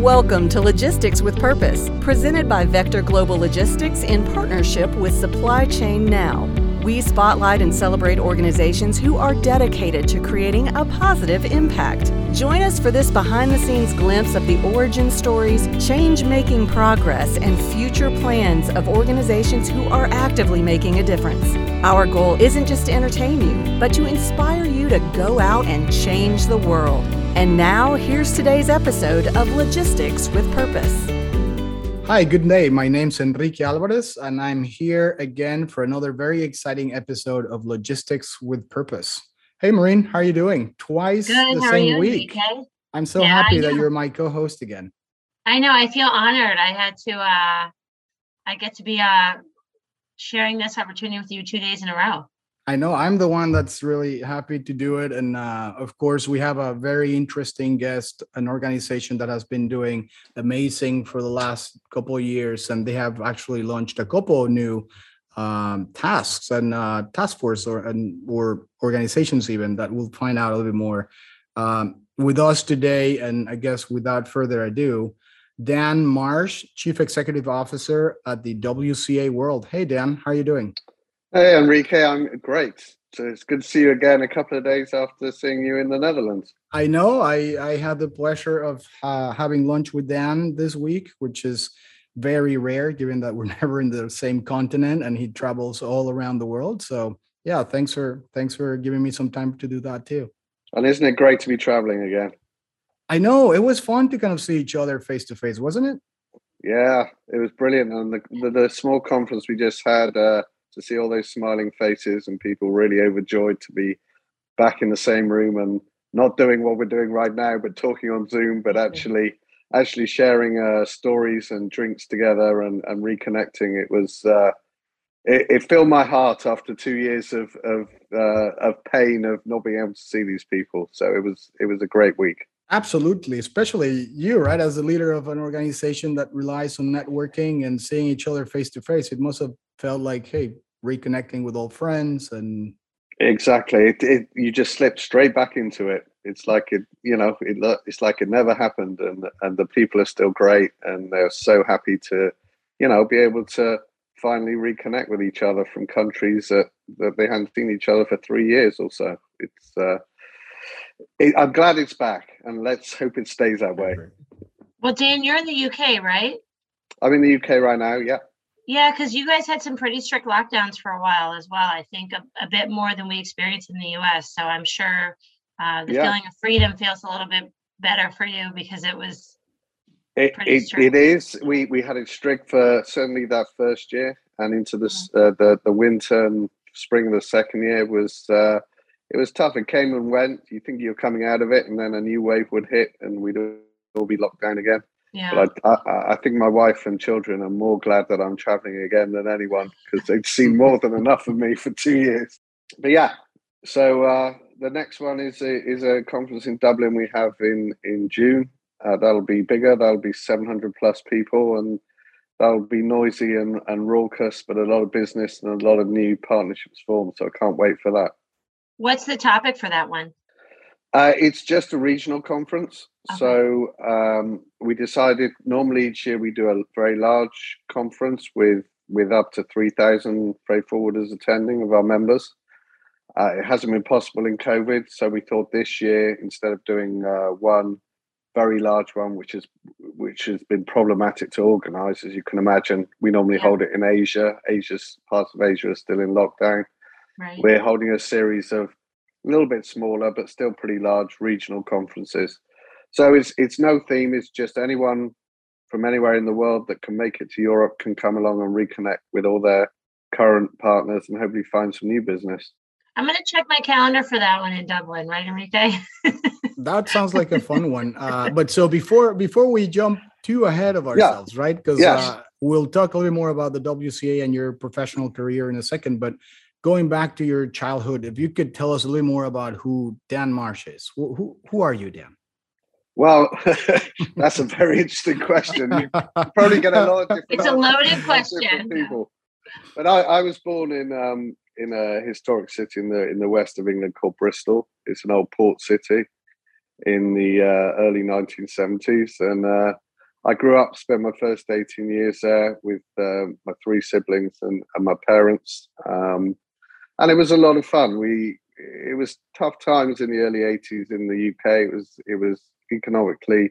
Welcome to Logistics with Purpose, presented by Vector Global Logistics in partnership with Supply Chain Now. We spotlight and celebrate organizations who are dedicated to creating a positive impact. Join us for this behind the scenes glimpse of the origin stories, change making progress, and future plans of organizations who are actively making a difference. Our goal isn't just to entertain you, but to inspire you to go out and change the world. And now, here's today's episode of Logistics with Purpose. Hi, good day. My name's Enrique Alvarez, and I'm here again for another very exciting episode of Logistics with Purpose. Hey, Maureen, how are you doing? Twice Good. the How are same you, week. Enrique? I'm so Yeah, happy that you're my co-host again. I know. I feel honored. I had to. uh I get to be uh sharing this opportunity with you two days in a row. I know I'm the one that's really happy to do it. And uh, of course, we have a very interesting guest, an organization that has been doing amazing for the last couple years. And they have actually launched a couple new um, tasks and uh, task force or, and, or organizations even that we'll find out a little bit more. Um, with us today, and I guess without further ado, Dan March, Chief Executive Officer at the WCA World. Hey, Dan, how are you doing? Hey, Enrique, I'm great. So it's good to see you again a couple of days after seeing you in the Netherlands. I know. I I had the pleasure of uh, having lunch with Dan this week, which is very rare, given that we're never in the same continent, and he travels all around the world. So yeah, thanks for thanks for giving me some time to do that too. And isn't it great to be traveling again? I know it was fun to kind of see each other face to face, wasn't it? Yeah, it was brilliant. And the, the, the small conference we just had uh, to see all those smiling faces and people really overjoyed to be back in the same room and not doing what we're doing right now, but talking on Zoom, but actually actually sharing uh, stories and drinks together and, and reconnecting. It was uh, it, it filled my heart after two years of of uh, of pain of not being able to see these people. So it was it was a great week. Absolutely, especially you, right? As the leader of an organization that relies on networking and seeing each other face to face, it must have felt like, hey, reconnecting with old friends and Exactly. It, it you just slip straight back into it. It's like it, you know, it, it's like it never happened, and and the people are still great, and they're so happy to, you know, be able to finally reconnect with each other from countries that that they hadn't seen each other for three years or so. It's, uh, it, I'm glad it's back, and let's hope it stays that way. Well, Dan, you're in the UK, right? I'm in the UK right now. Yeah. Yeah, because you guys had some pretty strict lockdowns for a while as well. I think a, a bit more than we experienced in the US. So I'm sure uh, the Yeah. feeling of freedom feels a little bit better for you because it was. It, pretty it, strict. it is. We we had it strict for certainly that first year, and into the s- uh, the the winter and spring of the second year was uh, it was tough. It came and went. You think you're coming out of it, and then a new wave would hit, and we'd all be locked down again. Yeah. But I, I I think my wife and children are more glad that I'm traveling again than anyone because they've seen more than enough of me for two years. But yeah, so uh, the next one is a, is a conference in Dublin we have in in June. Uh, that'll be bigger. That'll be 700 plus people, and that'll be noisy and, and raucous, but a lot of business and a lot of new partnerships formed. So I can't wait for that. What's the topic for that one? Uh, it's just a regional conference. Okay. So um, we decided normally each year we do a very large conference with with up to 3,000 freight forwarders attending of our members. Uh, it hasn't been possible in COVID. So we thought this year, instead of doing uh, one very large one, which is which has been problematic to organize, as you can imagine, we normally Yeah. hold it in Asia. Asia's parts of Asia are still in lockdown Right. we're holding a series of a little bit smaller but still pretty large regional conferences so it's it's no theme it's just anyone from anywhere in the world that can make it to europe can come along and reconnect with all their current partners and hopefully find some new business I'm going to check my calendar for that one in Dublin, right, Enrique? that sounds like a fun one. Uh, but so before before we jump too ahead of ourselves, right? Because Yes. uh, we'll talk a little bit more about the WCA and your professional career in a second. But going back to your childhood, if you could tell us a little more about who Dan March is. Who who, who are you, Dan? well that's a very interesting question you probably get a lot of different It's a loaded from question. people but I, I was born in um in a historic city in the in the west of England called Bristol. It's an old port city in the uh, early 1970s, and uh, I grew up, spent my first 18 years there with uh, my three siblings and, and my parents. Um, and it was a lot of fun. We it was tough times in the early 80s in the UK. It was it was economically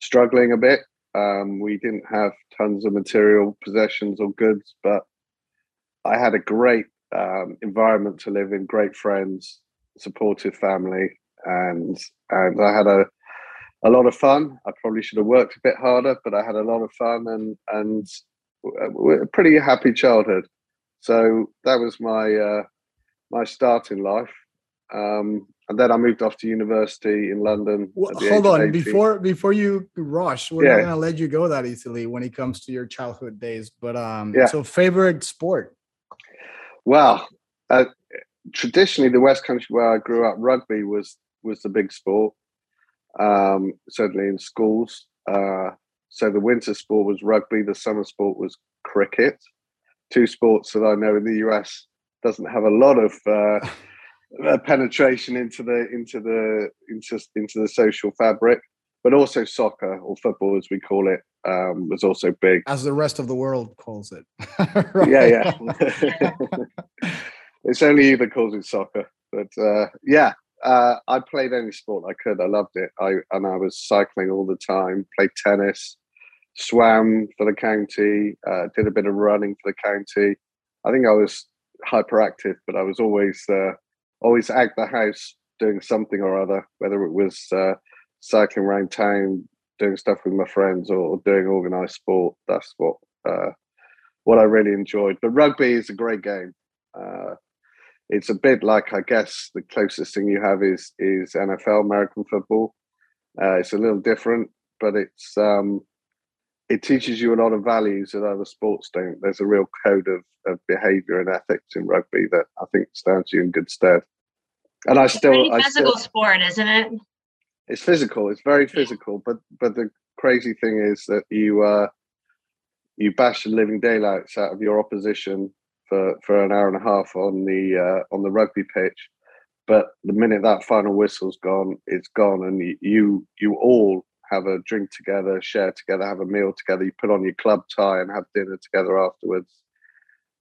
struggling a bit. Um, we didn't have tons of material possessions or goods, but I had a great um, environment to live in, great friends, supportive family, and and I had a a lot of fun. I probably should have worked a bit harder, but I had a lot of fun and and a pretty happy childhood. So that was my uh, my start in life. Um, and then I moved off to university in London. Well, hold on, before before you rush, we're yeah. not gonna let you go that easily when it comes to your childhood days. But um, yeah. so favorite sport? Well, uh, traditionally, the West Country where I grew up, rugby was was the big sport. Um, certainly in schools. Uh, so the winter sport was rugby. The summer sport was cricket. Two sports that I know in the US doesn't have a lot of uh, uh, penetration into the into the into into the social fabric, but also soccer or football, as we call it, um, was also big. As the rest of the world calls it. Yeah, yeah. it's only either calls it soccer, but uh, yeah, uh, I played any sport I could. I loved it. I and I was cycling all the time. Played tennis, swam for the county, uh, did a bit of running for the county. I think I was hyperactive, but I was always uh, always at the house doing something or other, whether it was uh, cycling around town, doing stuff with my friends, or, doing organised sport. That's what uh, what I really enjoyed. But rugby is a great game. Uh, it's a bit like I guess the closest thing you have is is NFL American football. Uh, it's a little different, but it's um, it teaches you a lot of values that other sports don't. There's a real code of, of behaviour and ethics in rugby that I think stands you in good stead. And I still, I physical still, sport, isn't it? It's physical. It's very physical. But but the crazy thing is that you uh, you bash the living daylights out of your opposition for for an hour and a half on the uh, on the rugby pitch. But the minute that final whistle's gone, it's gone, and you you all have a drink together, share together, have a meal together. You put on your club tie and have dinner together afterwards,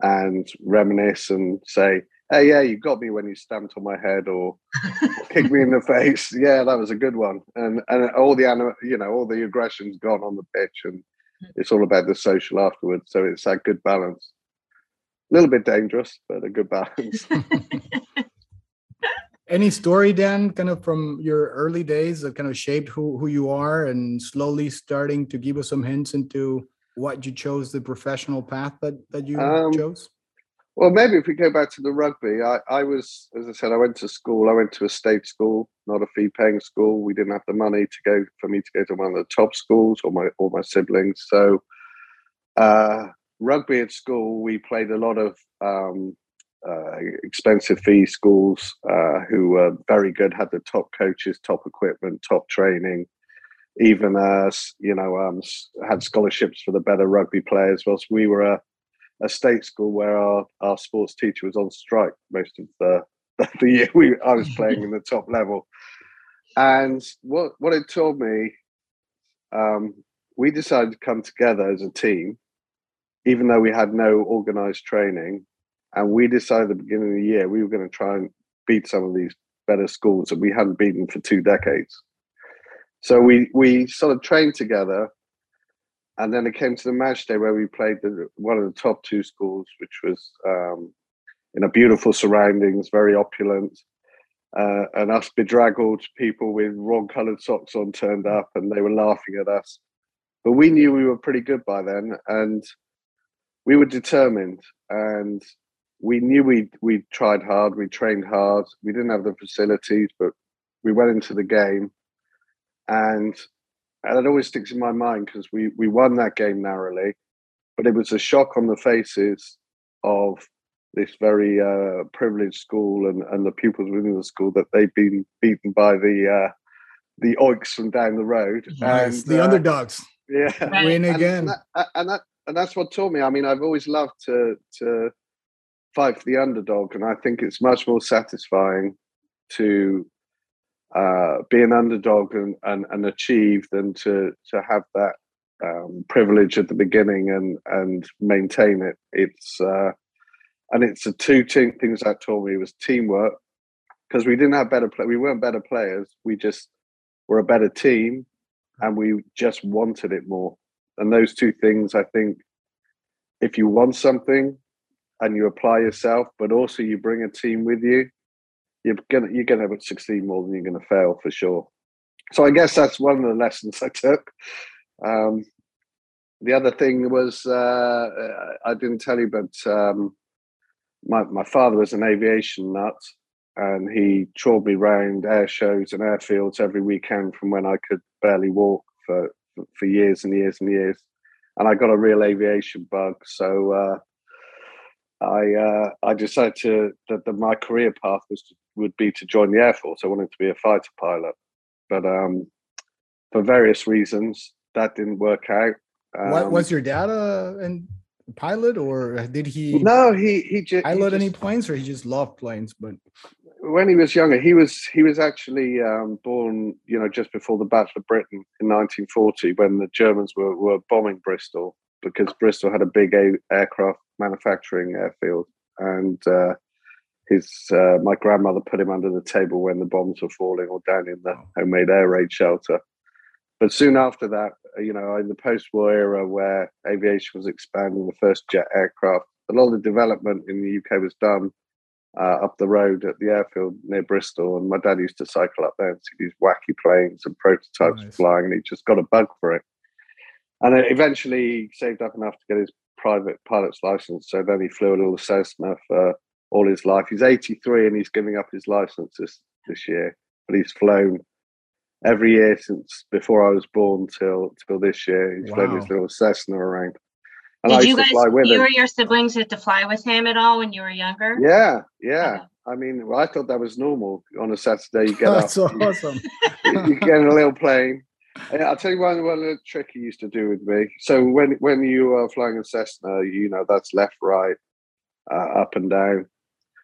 and reminisce and say, "Hey, yeah, you got me when you stamped on my head or kicked me in the face. Yeah, that was a good one." And and all the anim- you know all the aggression's gone on the pitch, and mm. it's all about the social afterwards. So it's that good balance. A little bit dangerous, but a good balance. Any story, Dan, kind of from your early days that kind of shaped who, who you are and slowly starting to give us some hints into what you chose, the professional path that, that you um, chose? Well, maybe if we go back to the rugby, I, I was, as I said, I went to school. I went to a state school, not a fee-paying school. We didn't have the money to go for me to go to one of the top schools, or my or my siblings. So, uh, rugby at school, we played a lot of um, uh, expensive fee schools uh, who were very good, had the top coaches, top equipment, top training. Even as you know, um, had scholarships for the better rugby players. Whilst we were a, a state school where our, our sports teacher was on strike most of the the year we I was playing in the top level. And what what it told me, um, we decided to come together as a team, even though we had no organized training, and we decided at the beginning of the year we were going to try and beat some of these better schools that we hadn't beaten for two decades. So we we sort of trained together, and then it came to the match day where we played the, one of the top two schools, which was um, in a beautiful surroundings, very opulent. Uh, and us bedraggled people with wrong coloured socks on turned up, and they were laughing at us. But we knew we were pretty good by then, and we were determined. And we knew we we tried hard, we trained hard. We didn't have the facilities, but we went into the game, and and it always sticks in my mind because we we won that game narrowly, but it was a shock on the faces of this very uh, privileged school and, and the pupils within the school that they've been beaten by the uh, the oiks from down the road yes, and the uh, underdogs. Yeah, win again, and that, and that and that's what taught me. I mean, I've always loved to to fight for the underdog, and I think it's much more satisfying to uh, be an underdog and, and, and achieve than to to have that um, privilege at the beginning and and maintain it. It's uh, and it's the two t- things that taught me was teamwork because we didn't have better play. We weren't better players. We just were a better team, and we just wanted it more. And those two things, I think, if you want something and you apply yourself, but also you bring a team with you, you're gonna you're gonna succeed more than you're gonna fail for sure. So I guess that's one of the lessons I took. Um, the other thing was uh, I didn't tell you, but um, my my father was an aviation nut, and he toured me around air shows and airfields every weekend from when I could barely walk for for years and years and years. And I got a real aviation bug, so uh, I uh, I decided to that, that my career path was to, would be to join the air force. I wanted to be a fighter pilot, but um, for various reasons that didn't work out. Um, what was your dad a, pilot, or did he? No, he he, ju- he pilot just any planes, or he just loved planes? But when he was younger, he was he was actually um, born, you know, just before the Battle of Britain in 1940, when the Germans were were bombing Bristol because Bristol had a big a- aircraft manufacturing airfield, and uh, his uh, my grandmother put him under the table when the bombs were falling, or down in the homemade air raid shelter. But soon after that, uh, you know, in the post-war era where aviation was expanding, the first jet aircraft, a lot of the development in the UK was done uh, up the road at the airfield near Bristol. And my dad used to cycle up there and see these wacky planes and prototypes Nice. flying, and he just got a bug for it. And eventually he saved up enough to get his private pilot's license. So then he flew a little Cessna for all his life. He's 83 and he's giving up his license this, this year, but he's flown every year since before I was born till till this year. He's flown his little Cessna around. And I Did used you to guys, fly with you him. or your siblings get to fly with him at all when you were younger? Yeah, yeah. Okay. I mean, well, I thought that was normal. On a Saturday, you get up, that's awesome. you, you get in a little plane. I'll tell you one, one little trick he used to do with me. So when when you are flying a Cessna, you know that's left, right, uh, up and down.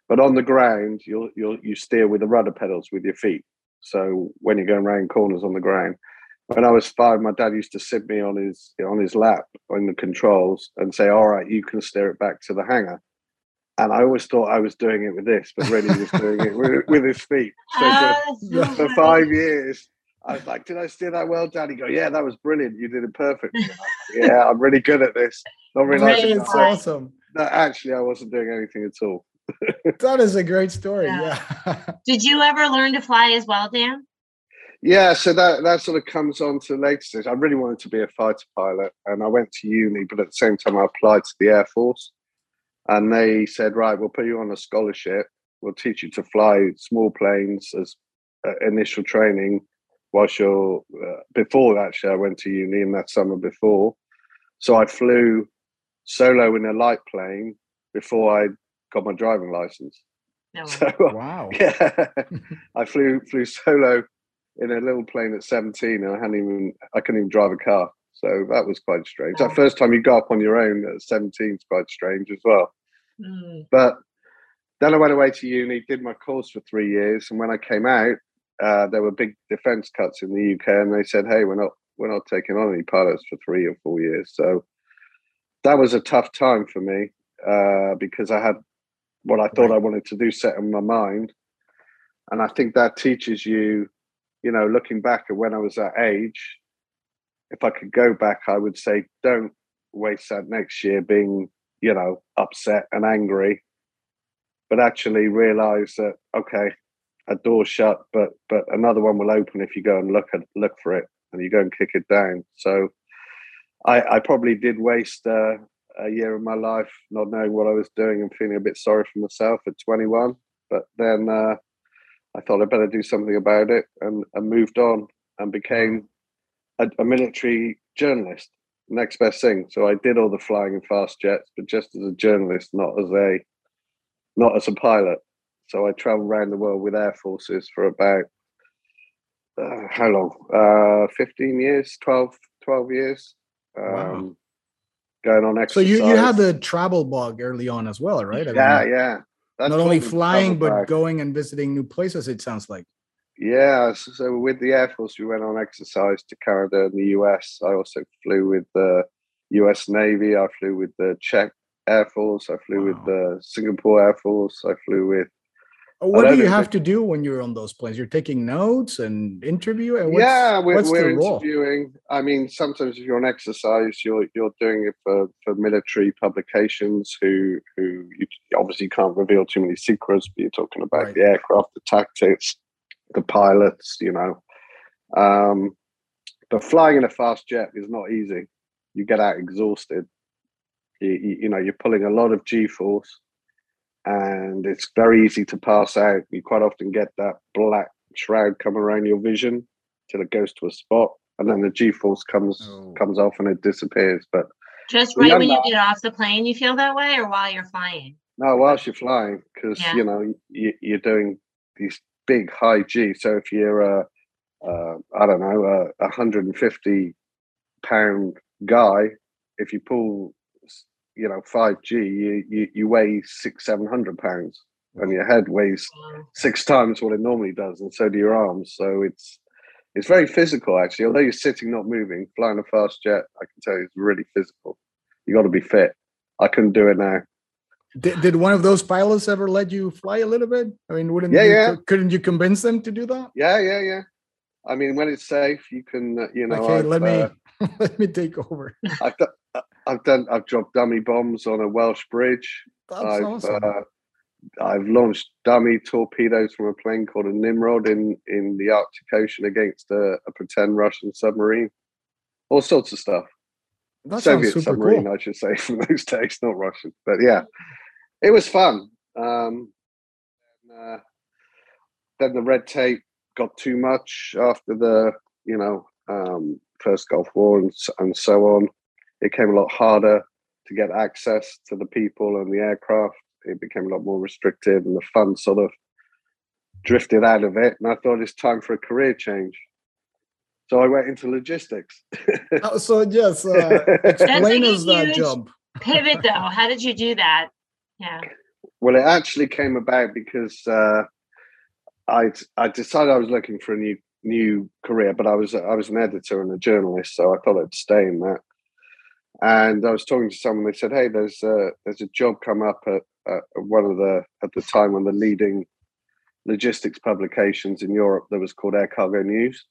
But on the ground, you'll you'll you steer with the rudder pedals with your feet. So when you're going around corners on the ground. When I was five, my dad used to sit me on his on his lap on the controls and say, "All right, you can steer it back to the hangar." And I always thought I was doing it with this, but really he was doing it with, with his feet. So for, that's so for five years. I was like, did I steer that well, Daddy? Go, yeah, that was brilliant. You did it perfectly. Like, yeah, I'm really good at this. Not realizing That's that, awesome. that actually I wasn't doing anything at all. That is a great story. Yeah. Yeah. Did you ever learn to fly as well, Dan? Yeah, so that that sort of comes on to the later stage. I really wanted to be a fighter pilot, and I went to uni, but at the same time, I applied to the Air Force, and they said, "Right, we'll put you on a scholarship. We'll teach you to fly small planes as uh, initial training." Whilst you're uh, before actually, I went to uni in that summer before, so I flew solo in a light plane before I got my driving license. No. So wow. yeah, I flew flew solo in a little plane at 17 and I hadn't even I couldn't even drive a car. So that was quite strange. Wow. That first time you go up on your own at 17 is quite strange as well. Mm. But then I went away to uni, did my course for three years, and when I came out, uh, there were big defence cuts in the UK, and they said, "Hey, we're not we're not taking on any pilots for three or four years." So that was a tough time for me uh, because I had what I thought. I wanted to do set in my mind, and I think that teaches you, you know, looking back at when I was that age, if I could go back, I would say, don't waste that next year being, you know, upset and angry, but actually realize that okay, a door shut, but but another one will open if you go and look at look for it and you go and kick it down. So I, I probably did waste uh, a year of my life not knowing what I was doing and feeling a bit sorry for myself at 21. But then uh, I thought I better do something about it and, and moved on and became a, a military journalist. Next best thing. So I did all the flying in fast jets, but just as a journalist, not as a not as a pilot. So I traveled around the world with air forces for about uh, how long? Uh, 15 years, 12, 12 years. Um, Wow. Going on exercise. So you you had the travel bug early on as well, right? I yeah, mean, yeah. That Not only flying, but back. going and visiting new places. It sounds like. Yeah, so with the Air Force, we went on exercise to Canada and the US. I also flew with the US Navy. I flew with the Czech Air Force. I flew wow. with the Singapore Air Force. I flew with what do you have to do when you're on those planes? You're taking notes and interview. And what's, yeah, we're, what's we're interviewing. I mean, sometimes if you're on exercise, you're you're doing it for, for military publications who who you obviously can't reveal too many secrets. But you're talking about right. the aircraft, the tactics, the pilots. You know, um, but flying in a fast jet is not easy. You get out exhausted. You, you, you know, you're pulling a lot of G force and it's very easy to pass out. You quite often get that black shroud come around your vision till it goes to a spot, and then the G force comes oh. comes off and it disappears. But just right when you get off the plane, you feel that way, or while you're flying? No, whilst you're flying, because yeah. you know you, are doing these big high G. So if you're a, a I don't know a 150 pound guy, if you pull you know, 5G, you, you, you weigh six, 700 pounds and your head weighs six times what it normally does. And so do your arms. So it's, it's very physical actually. Although you're sitting, not moving, flying a fast jet, I can tell you it's really physical. You got to be fit. I couldn't do it now. Did, did one of those pilots ever let you fly a little bit? I mean, wouldn't yeah, you, yeah. couldn't you convince them to do that? Yeah, yeah, yeah. I mean, when it's safe, you can, uh, you know. Okay, I've, let me uh, let me take over. I've, I've done. I've dropped dummy bombs on a Welsh bridge. That's I've, awesome. Uh, I've launched dummy torpedoes from a plane called a Nimrod in in the Arctic Ocean against a, a pretend Russian submarine. All sorts of stuff. That Soviet submarine, cool. I should say, from those days, not Russian. But yeah, it was fun. Um, and, uh, then the red tape got too much after the you know um, first Gulf War and, and so on it came a lot harder to get access to the people and the aircraft. It became a lot more restricted, and the fun sort of drifted out of it. And I thought it's time for a career change. So I went into logistics. oh, so yes, uh, explain us that job. pivot though. How did you do that? Yeah. Well, it actually came about because uh, I I decided I was looking for a new new career, but I was I was an editor and a journalist, so I thought I'd stay in that. And I was talking to someone. They said, "Hey, there's a there's a job come up at, at one of the at the time one of the leading logistics publications in Europe that was called Air Cargo News."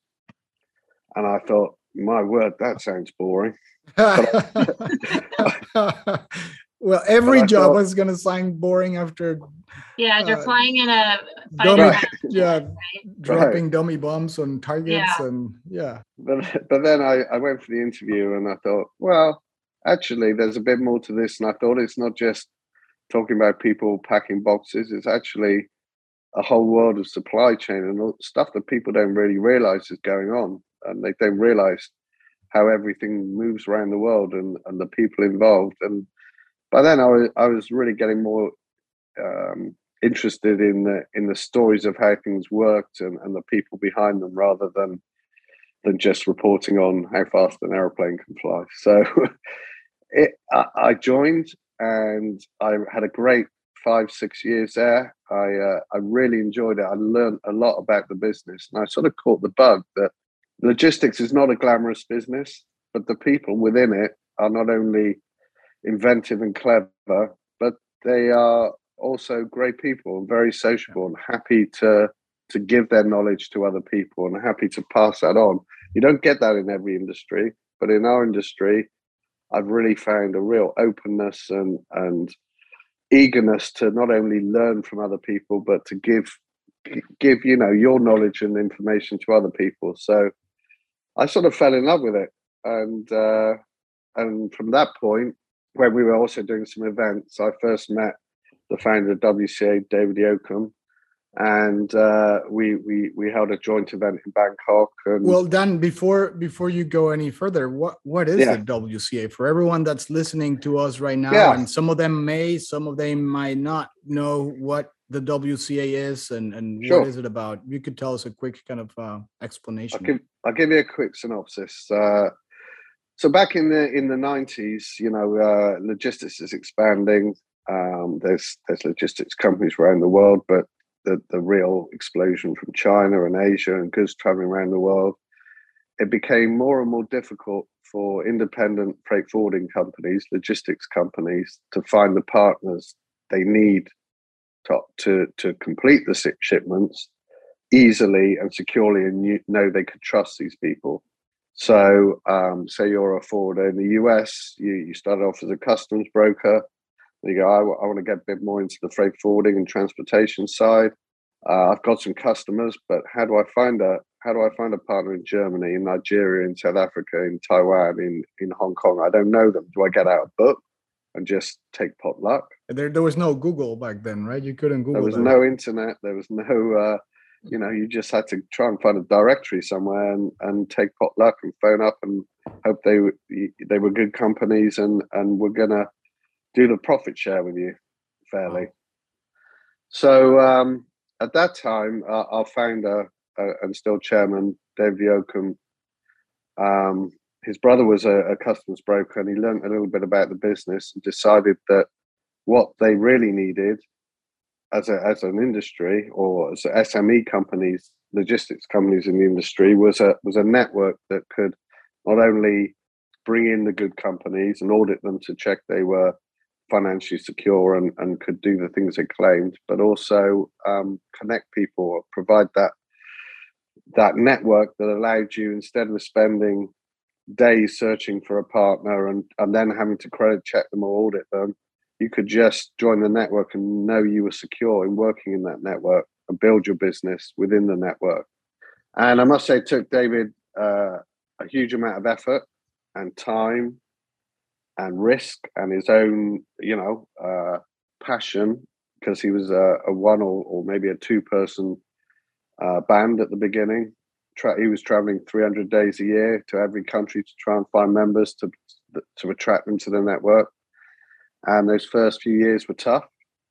And I thought, "My word, that sounds boring." well, every job thought, is going to sound boring after. Yeah, you're uh, flying in a dummy, yeah, right? dropping right. dummy bombs on targets yeah. and yeah. But but then I, I went for the interview and I thought, well, actually, there's a bit more to this. And I thought it's not just talking about people packing boxes, it's actually a whole world of supply chain and stuff that people don't really realize is going on. And they don't realize how everything moves around the world and, and the people involved. And by then, I was, I was really getting more um, interested in the in the stories of how things worked and, and the people behind them rather than than just reporting on how fast an aeroplane can fly. So it, I, I, joined and I had a great five six years there. I uh, I really enjoyed it. I learned a lot about the business, and I sort of caught the bug that logistics is not a glamorous business, but the people within it are not only inventive and clever, but they are also great people and very sociable and happy to to give their knowledge to other people and happy to pass that on. You don't get that in every industry, but in our industry, I've really found a real openness and and eagerness to not only learn from other people but to give give you know your knowledge and information to other people. So I sort of fell in love with it, and uh, and from that point, when we were also doing some events, I first met the founder of WCA, David Yoakum, and uh, we we we held a joint event in Bangkok. And well, Dan, before before you go any further, what what is yeah. the WCA for everyone that's listening to us right now? Yeah. And some of them may, some of them might not know what the WCA is and and sure. what is it about. You could tell us a quick kind of uh, explanation. I'll give, I'll give you a quick synopsis. Uh, so back in the in the nineties, you know, uh, logistics is expanding. Um, there's there's logistics companies around the world, but the, the real explosion from China and Asia and goods traveling around the world, it became more and more difficult for independent freight forwarding companies, logistics companies, to find the partners they need to, to, to complete the shipments easily and securely and you know they could trust these people. So, um, say you're a forwarder in the US, you, you started off as a customs broker. You go, I, I want to get a bit more into the freight forwarding and transportation side. Uh, I've got some customers, but how do I find a how do I find a partner in Germany, in Nigeria, in South Africa, in Taiwan, in in Hong Kong? I don't know them. Do I get out a book and just take pot luck? There, there was no Google back then, right? You couldn't Google. There was that. no internet. There was no, uh, you know, you just had to try and find a directory somewhere and, and take pot luck and phone up and hope they they were good companies and and we're gonna do the profit share with you fairly. So um, at that time, uh, our founder uh, and still chairman, Dave Yoakum, um, his brother was a, a, customs broker and he learned a little bit about the business and decided that what they really needed as, a, as an industry or as SME companies, logistics companies in the industry was a, was a network that could not only bring in the good companies and audit them to check they were financially secure and, and could do the things they claimed, but also um, connect people, provide that that network that allowed you instead of spending days searching for a partner and, and then having to credit check them or audit them, you could just join the network and know you were secure in working in that network and build your business within the network. And I must say, it took David uh, a huge amount of effort and time and risk and his own, you know, uh, passion because he was a, a one or, or, maybe a two person uh, band at the beginning. Tra- he was traveling 300 days a year to every country to try and find members to to attract them to the network. And those first few years were tough,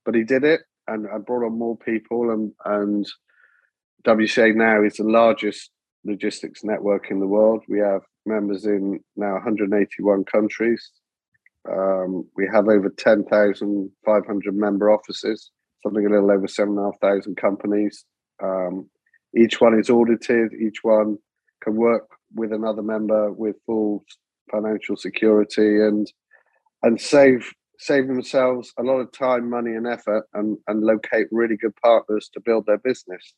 but he did it and, and brought on more people. And and WCA now is the largest logistics network in the world. We have members in now 181 countries. Um, we have over 10,500 member offices, something a little over 7,500 companies. Um, each one is audited, each one can work with another member with full financial security and and save save themselves a lot of time, money, and effort and, and locate really good partners to build their business.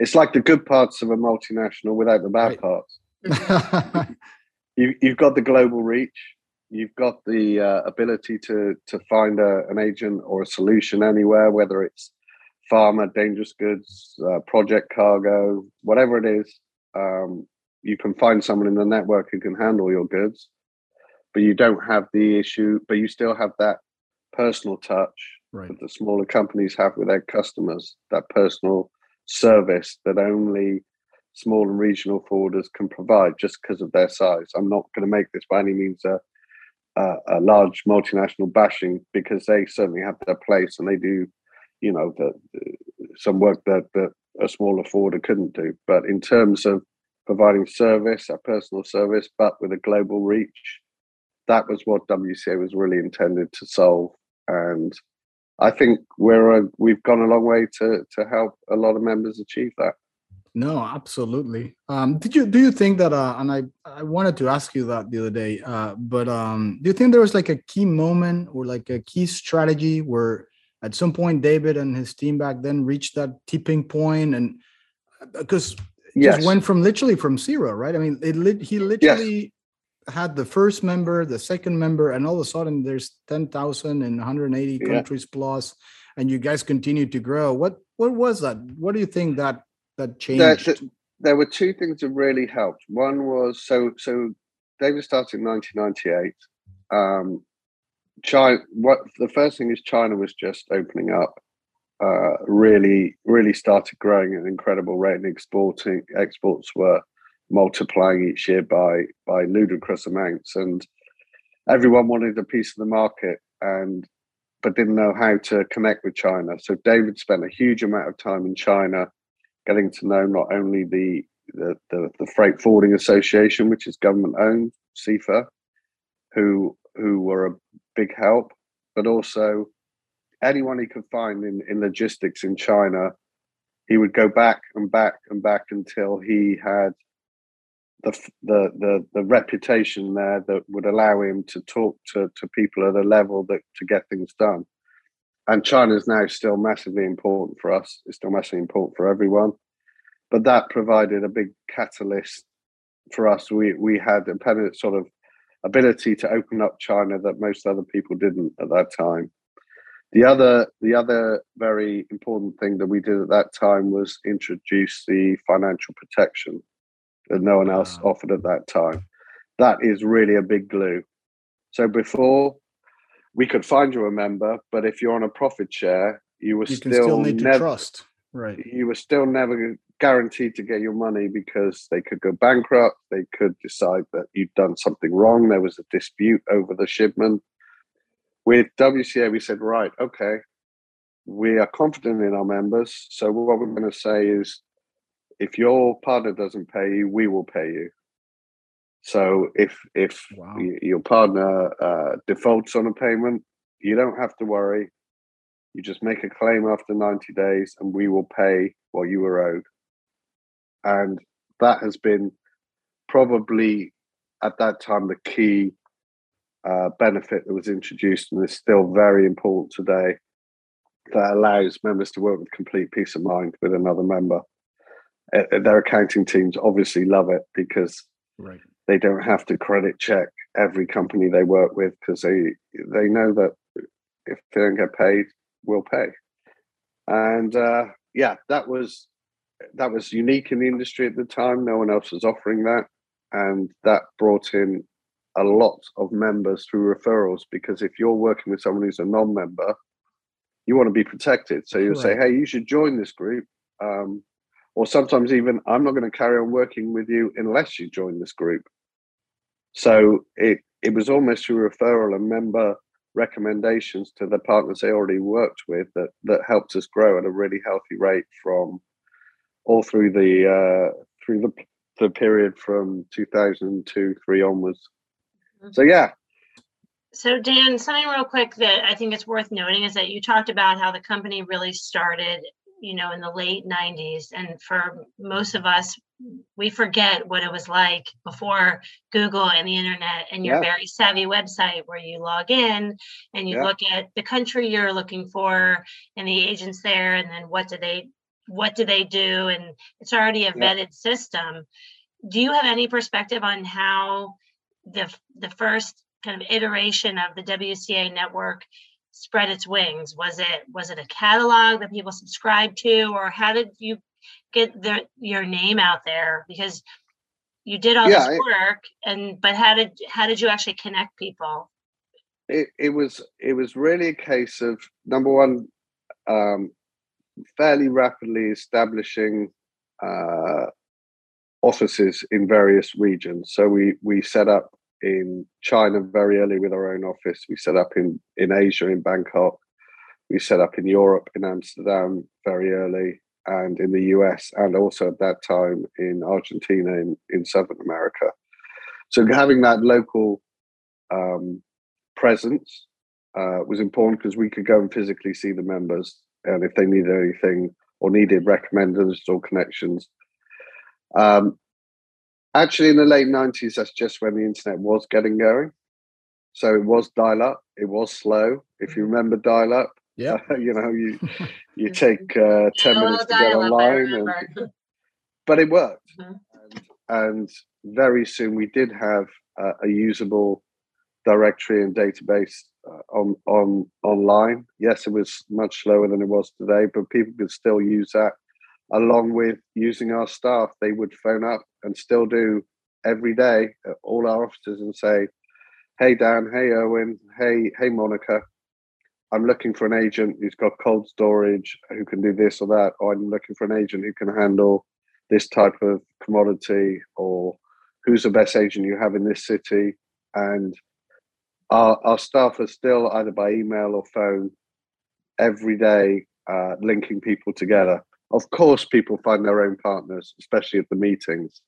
It's like the good parts of a multinational without the bad right. parts. you, you've got the global reach, you've got the uh, ability to to find a, an agent or a solution anywhere, whether it's pharma, dangerous goods, uh, project cargo, whatever it is. Um, you can find someone in the network who can handle your goods, but you don't have the issue. But you still have that personal touch right. that the smaller companies have with their customers. That personal service that only small and regional forwarders can provide just because of their size. I'm not going to make this by any means a a large multinational bashing because they certainly have their place and they do, you know, the, the, some work that, that a smaller forwarder couldn't do. But in terms of providing service, a personal service, but with a global reach, that was what WCA was really intended to solve. And I think we're a, we've gone a long way to to help a lot of members achieve that. No, absolutely. Um, did you do you think that? Uh, and I I wanted to ask you that the other day. Uh, but um, do you think there was like a key moment or like a key strategy where at some point David and his team back then reached that tipping point and because uh, yes. just went from literally from zero, right? I mean, it lit, he literally yes. had the first member, the second member, and all of a sudden there's ten thousand and 180 yeah. countries plus, and you guys continue to grow. What what was that? What do you think that that changed? There, there, were two things that really helped. One was so so David started in 1998. Um, China. What the first thing is China was just opening up. Uh, really, really started growing at an incredible rate, and exporting exports were multiplying each year by by ludicrous amounts, and everyone wanted a piece of the market, and but didn't know how to connect with China. So David spent a huge amount of time in China getting to know not only the the, the, the Freight Forwarding Association, which is government owned, CIFA, who who were a big help, but also anyone he could find in, in logistics in China, he would go back and back and back until he had the the the, the reputation there that would allow him to talk to, to people at a level that to get things done. And China is now still massively important for us. It's still massively important for everyone. But that provided a big catalyst for us. We we had a sort of ability to open up China that most other people didn't at that time. The other, the other very important thing that we did at that time was introduce the financial protection that no one else offered at that time. That is really a big glue. So before we could find you a member, but if you're on a profit share, you were you still, still need never, to trust. Right. You were still never guaranteed to get your money because they could go bankrupt. They could decide that you'd done something wrong. There was a dispute over the shipment. With WCA, we said, right, okay, we are confident in our members. So what we're going to say is, if your partner doesn't pay you, we will pay you. So if if wow. your partner uh, defaults on a payment, you don't have to worry. You just make a claim after 90 days, and we will pay what you were owed. And that has been probably at that time the key uh, benefit that was introduced and is still very important today that allows members to work with complete peace of mind with another member. Uh, their accounting teams obviously love it because right. They don't have to credit check every company they work with because they they know that if they don't get paid, we'll pay. And uh, yeah, that was that was unique in the industry at the time. No one else was offering that, and that brought in a lot of members through referrals because if you're working with someone who's a non-member you want to be protected so you'll right. say hey you should join this group um, or sometimes even i'm not going to carry on working with you unless you join this group so it it was almost through referral and member recommendations to the partners they already worked with that that helped us grow at a really healthy rate from all through the uh, through the the period from 2002 3 onwards Mm-hmm. So yeah. So Dan, something real quick that I think it's worth noting is that you talked about how the company really started, you know, in the late 90s and for most of us we forget what it was like before Google and the internet and your yeah. very savvy website where you log in and you yeah. look at the country you're looking for and the agents there and then what do they what do they do and it's already a vetted yeah. system. Do you have any perspective on how the the first kind of iteration of the WCA network spread its wings? Was it was it a catalog that people subscribed to, or how did you get the, your name out there? Because you did all yeah, this work, and but how did how did you actually connect people? It it was it was really a case of number one, um, fairly rapidly establishing uh, offices in various regions. So we we set up in China very early with our own office. We set up in in Asia in Bangkok. We set up in Europe in Amsterdam very early, and in the US, and also at that time in Argentina in in Southern America. So having that local um, presence uh, was important because we could go and physically see the members, and if they needed anything or needed recommenders or connections. Um, Actually, in the late 90s, that's just when the internet was getting going. So it was dial up, it was slow. If you mm-hmm. remember dial up, yeah, uh, you know, you you take uh, 10 yeah, minutes to get online. And, but it worked. Mm-hmm. And, and, very soon we did have uh, a usable directory and database uh, on on online. Yes, it was much slower than it was today, but people could still use that along with using our staff. They would phone up and still do every day at all our offices and say, "Hey Dan, hey Owen, hey hey Monica, I'm looking for an agent who's got cold storage who can do this or that, or I'm looking for an agent who can handle this type of commodity, or who's the best agent you have in this city?" And our, our staff are still either by email or phone every day uh, linking people together of course people find their own partners especially at the meetings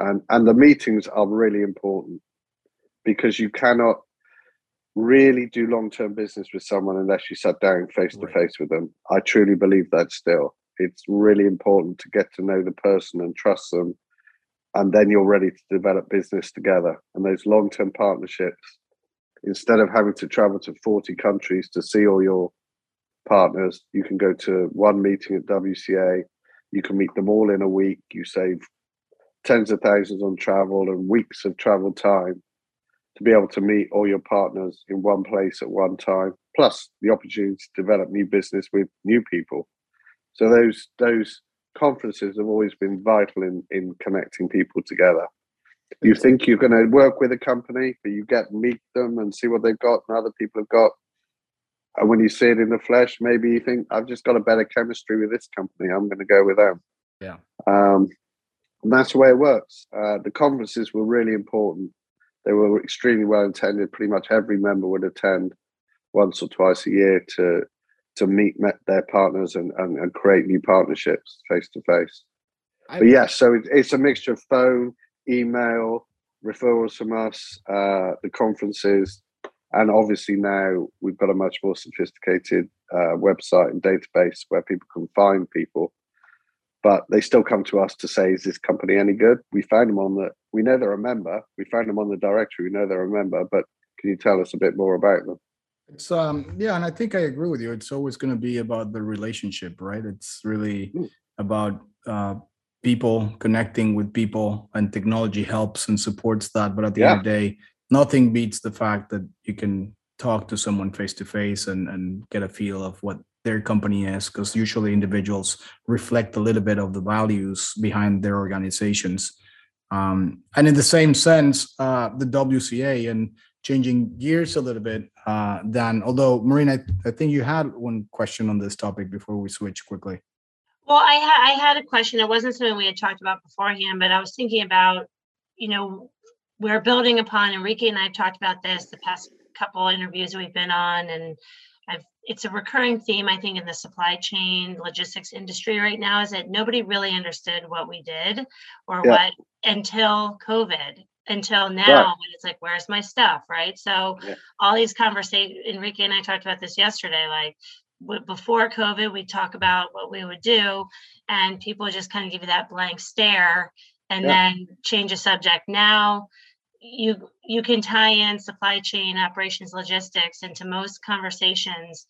and and the meetings are really important because you cannot really do long-term business with someone unless you sat down face to face with them. I truly believe that still. It's really important to get to know the person and trust them. And then you're ready to develop business together. And those long-term partnerships, instead of having to travel to 40 countries to see all your partners, you can go to one meeting at WCA. You can meet them all in a week. You save tens of thousands on travel and weeks of travel time to be able to meet all your partners in one place at one time, plus the opportunity to develop new business with new people. So those those conferences have always been vital in in connecting people together. You think you're going to work with a company, but you get meet them and see what they've got and other people have got. And when you see it in the flesh, maybe you think, I've just got a better chemistry with this company. I'm going to go with them. Yeah. Um, and that's the way it works. Uh, the conferences were really important. They were extremely well intended. Pretty much every member would attend once or twice a year to to meet their partners and, and, and create new partnerships face to face. But yes, yeah, so it, it's a mixture of phone, email, referrals from us, uh, the conferences, and obviously now we've got a much more sophisticated uh, website and database where people can find people but they still come to us to say, is this company any good? We found them on the, we know they're a member. We found them on the directory. We know they're a member, but can you tell us a bit more about them? It's um yeah, and I think I agree with you. It's always going to be about the relationship, right? It's really mm. about uh, people connecting with people, and technology helps and supports that. But at the yeah. end of the day, nothing beats the fact that you can talk to someone face to face and and get a feel of what their company is because usually individuals reflect a little bit of the values behind their organizations. Um, and in the same sense uh, the wca and changing gears a little bit uh, dan although Maureen I, I think you had one question on this topic before we switch quickly. Well I, ha- I had a question. It wasn't something we had talked about beforehand but i was thinking about you know we're building upon enrique and i've talked about this the past couple interviews we've been on and I've, it's a recurring theme, I think, in the supply chain logistics industry right now is that nobody really understood what we did or yeah. what until COVID, until now, right. when it's like, where's my stuff? Right. So, yeah. all these conversations, Enrique and I talked about this yesterday, like, before COVID, we talk about what we would do, and people just kind of give you that blank stare and yeah. then change a subject. Now, you you can tie in supply chain operations logistics into most conversations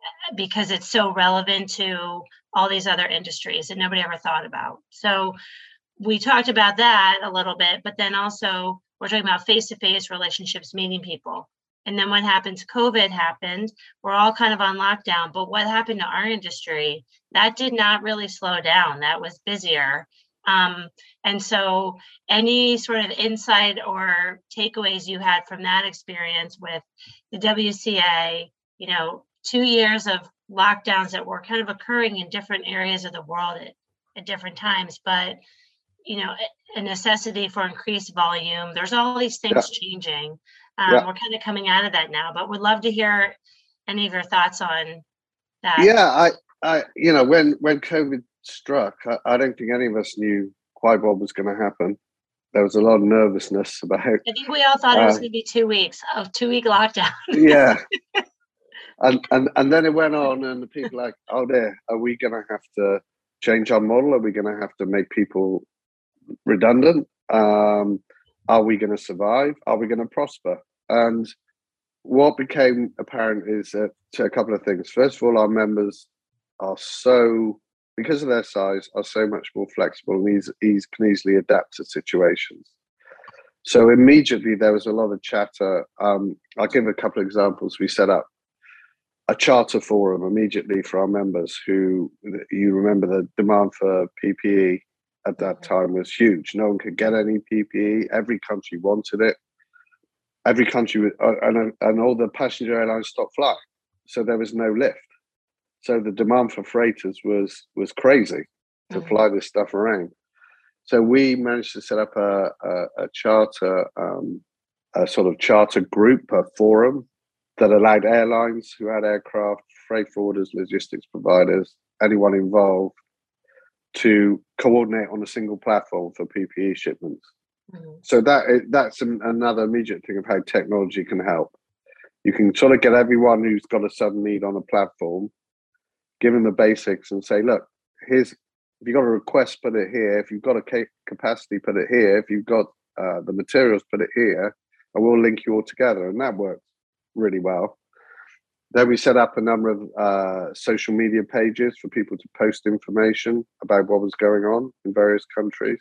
uh, because it's so relevant to all these other industries that nobody ever thought about. So we talked about that a little bit but then also we're talking about face-to-face relationships meeting people. And then what happened covid happened we're all kind of on lockdown but what happened to our industry that did not really slow down that was busier um, and so, any sort of insight or takeaways you had from that experience with the WCA, you know, two years of lockdowns that were kind of occurring in different areas of the world at, at different times, but you know, a necessity for increased volume. There's all these things yeah. changing. Um, yeah. We're kind of coming out of that now, but would love to hear any of your thoughts on that. Yeah, I, I, you know, when when COVID struck, I, I don't think any of us knew quite what was going to happen. There was a lot of nervousness about. I think we all thought uh, it was uh, going to be two weeks of two week lockdown. yeah, and and and then it went on, and the people like, oh dear, are we going to have to change our model? Are we going to have to make people redundant? Um, are we going to survive? Are we going to prosper? And what became apparent is that a couple of things. First of all, our members are so because of their size, are so much more flexible and can easily adapt to situations. So immediately there was a lot of chatter. Um, I'll give a couple of examples. We set up a charter forum immediately for our members who you remember the demand for PPE at that mm-hmm. time was huge. No one could get any PPE. Every country wanted it. Every country uh, and, and all the passenger airlines stopped flying. So there was no lift. So the demand for freighters was was crazy to mm-hmm. fly this stuff around. So we managed to set up a, a, a charter, um, a sort of charter group, a forum that allowed airlines who had aircraft, freight forwarders, logistics providers, anyone involved to coordinate on a single platform for PPE shipments. Mm-hmm. So that that's an, another immediate thing of how technology can help. you can sort of get everyone who's got a sudden need on a platform, give them the basics and say, look, here's if you've got a request, put it here. If you've got a capacity, put it here. If you've got uh, the materials, put it here, and we'll link you all together. And that works really well. Then we set up a number of uh, social media pages for people to post information about what was going on in various countries,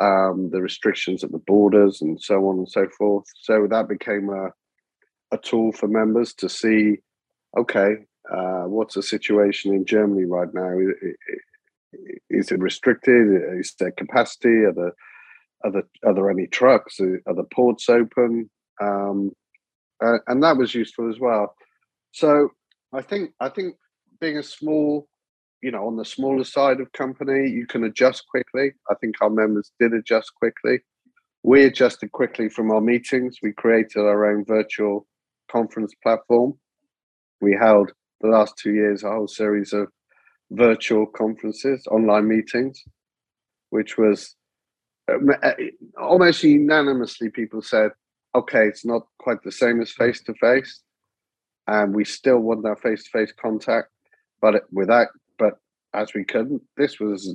um, the restrictions at the borders, and so on and so forth. So that became a, a tool for members to see okay, uh, what's the situation in Germany right now? Is it restricted? Is there capacity? Are there are there, are there any trucks? Are the ports open? Um, uh, and that was useful as well. So I think I think being a small, you know, on the smaller side of company, you can adjust quickly. I think our members did adjust quickly. We adjusted quickly from our meetings. We created our own virtual conference platform. We held the last two years a whole series of virtual conferences, online meetings, which was um, uh, almost unanimously people said, okay, it's not quite the same as face to face, and we still want that face to face contact, but without, but as we couldn't, this was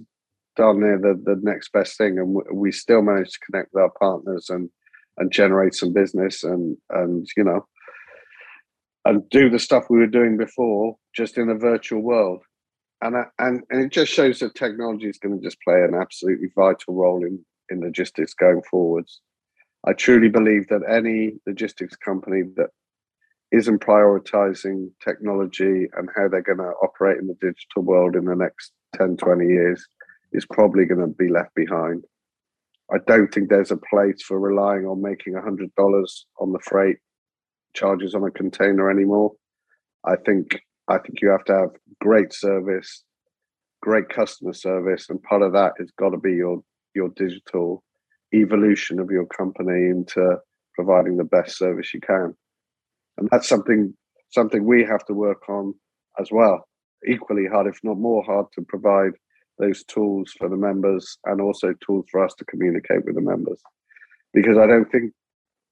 darn near the, the next best thing, and we still managed to connect with our partners and and generate some business and and you know and do the stuff we were doing before just in a virtual world. And and and it just shows that technology is going to just play an absolutely vital role in in logistics going forwards. I truly believe that any logistics company that isn't prioritizing technology and how they're going to operate in the digital world in the next 10 20 years is probably going to be left behind. I don't think there's a place for relying on making $100 on the freight charges on a container anymore. I think I think you have to have great service, great customer service, and part of that has got to be your your digital evolution of your company into providing the best service you can. And that's something something we have to work on as well, equally hard, if not more hard, to provide those tools for the members and also tools for us to communicate with the members. Because I don't think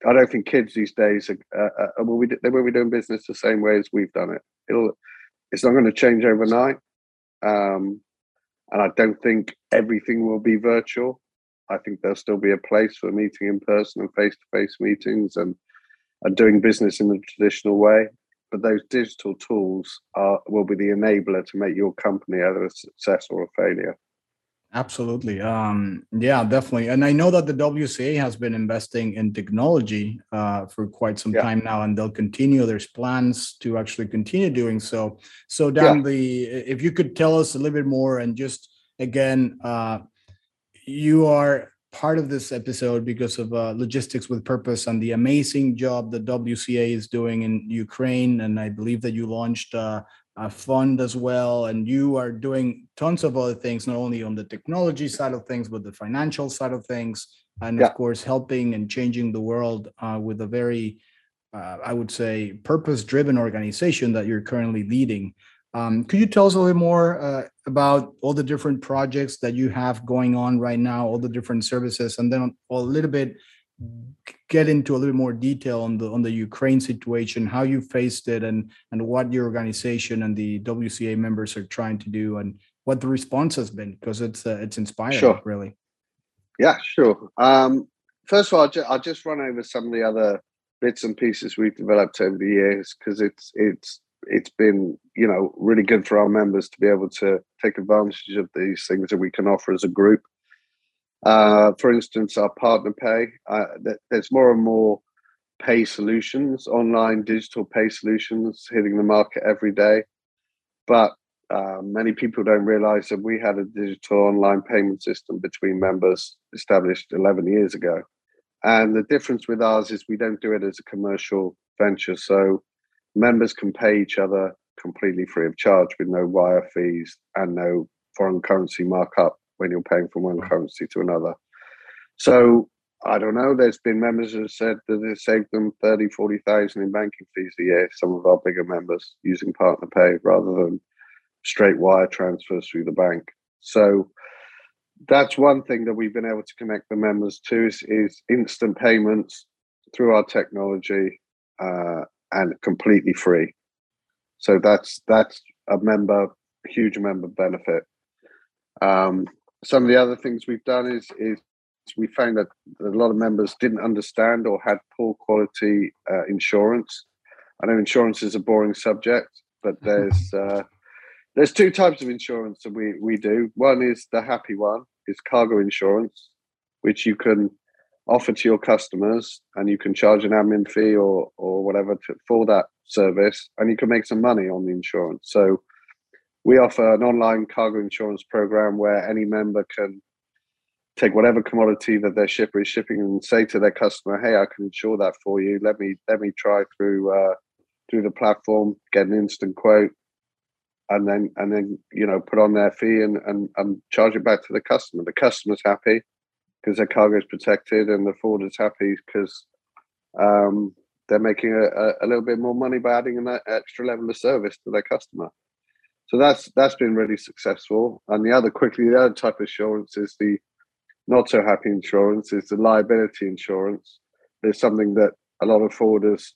I don't think kids these days are, uh, uh, will, be, they will be doing business the same way as we've done it. It'll, it's not going to change overnight. Um, and I don't think everything will be virtual. I think there'll still be a place for meeting in person and face to face meetings and, and doing business in the traditional way. But those digital tools are will be the enabler to make your company either a success or a failure. Absolutely. Um, yeah, definitely. And I know that the WCA has been investing in technology uh, for quite some yeah. time now, and they'll continue. There's plans to actually continue doing so. So, Dan, yeah. the if you could tell us a little bit more, and just again, uh, you are part of this episode because of uh, logistics with purpose and the amazing job that WCA is doing in Ukraine, and I believe that you launched uh, a fund as well and you are doing tons of other things not only on the technology side of things but the financial side of things and yeah. of course helping and changing the world uh, with a very uh, i would say purpose driven organization that you're currently leading um, could you tell us a little more uh, about all the different projects that you have going on right now all the different services and then a little bit get into a little more detail on the on the Ukraine situation, how you faced it, and and what your organization and the WCA members are trying to do, and what the response has been, because it's uh, it's inspiring, sure. really. Yeah, sure. Um, first of all, I'll, ju- I'll just run over some of the other bits and pieces we've developed over the years because it's it's it's been you know really good for our members to be able to take advantage of these things that we can offer as a group uh, for instance, our partner pay, uh, there's more and more pay solutions, online digital pay solutions hitting the market every day. But uh, many people don't realize that we had a digital online payment system between members established 11 years ago. And the difference with ours is we don't do it as a commercial venture. So members can pay each other completely free of charge with no wire fees and no foreign currency markup when you're paying from one currency to another. So I don't know. There's been members who have said that it saved them 30, 40,000 in banking fees a year, some of our bigger members using partner pay rather than straight wire transfers through the bank. So that's one thing that we've been able to connect the members to is, is instant payments through our technology uh, and completely free. So that's that's a member huge member benefit. Um, some of the other things we've done is is we found that a lot of members didn't understand or had poor quality uh, insurance. I know insurance is a boring subject, but there's uh, there's two types of insurance that we we do. One is the happy one, is cargo insurance, which you can offer to your customers, and you can charge an admin fee or or whatever to, for that service, and you can make some money on the insurance. So we offer an online cargo insurance program where any member can take whatever commodity that their shipper is shipping and say to their customer, "Hey, I can insure that for you. Let me let me try through uh, through the platform, get an instant quote, and then and then you know put on their fee and and, and charge it back to the customer. The customer's happy because their cargo is protected, and the forwarder's happy because um, they're making a, a, little bit more money by adding an extra level of service to their customer. So that's that's been really successful. And the other quickly, the other type of insurance is the not so happy insurance is the liability insurance. There's something that a lot of forwarders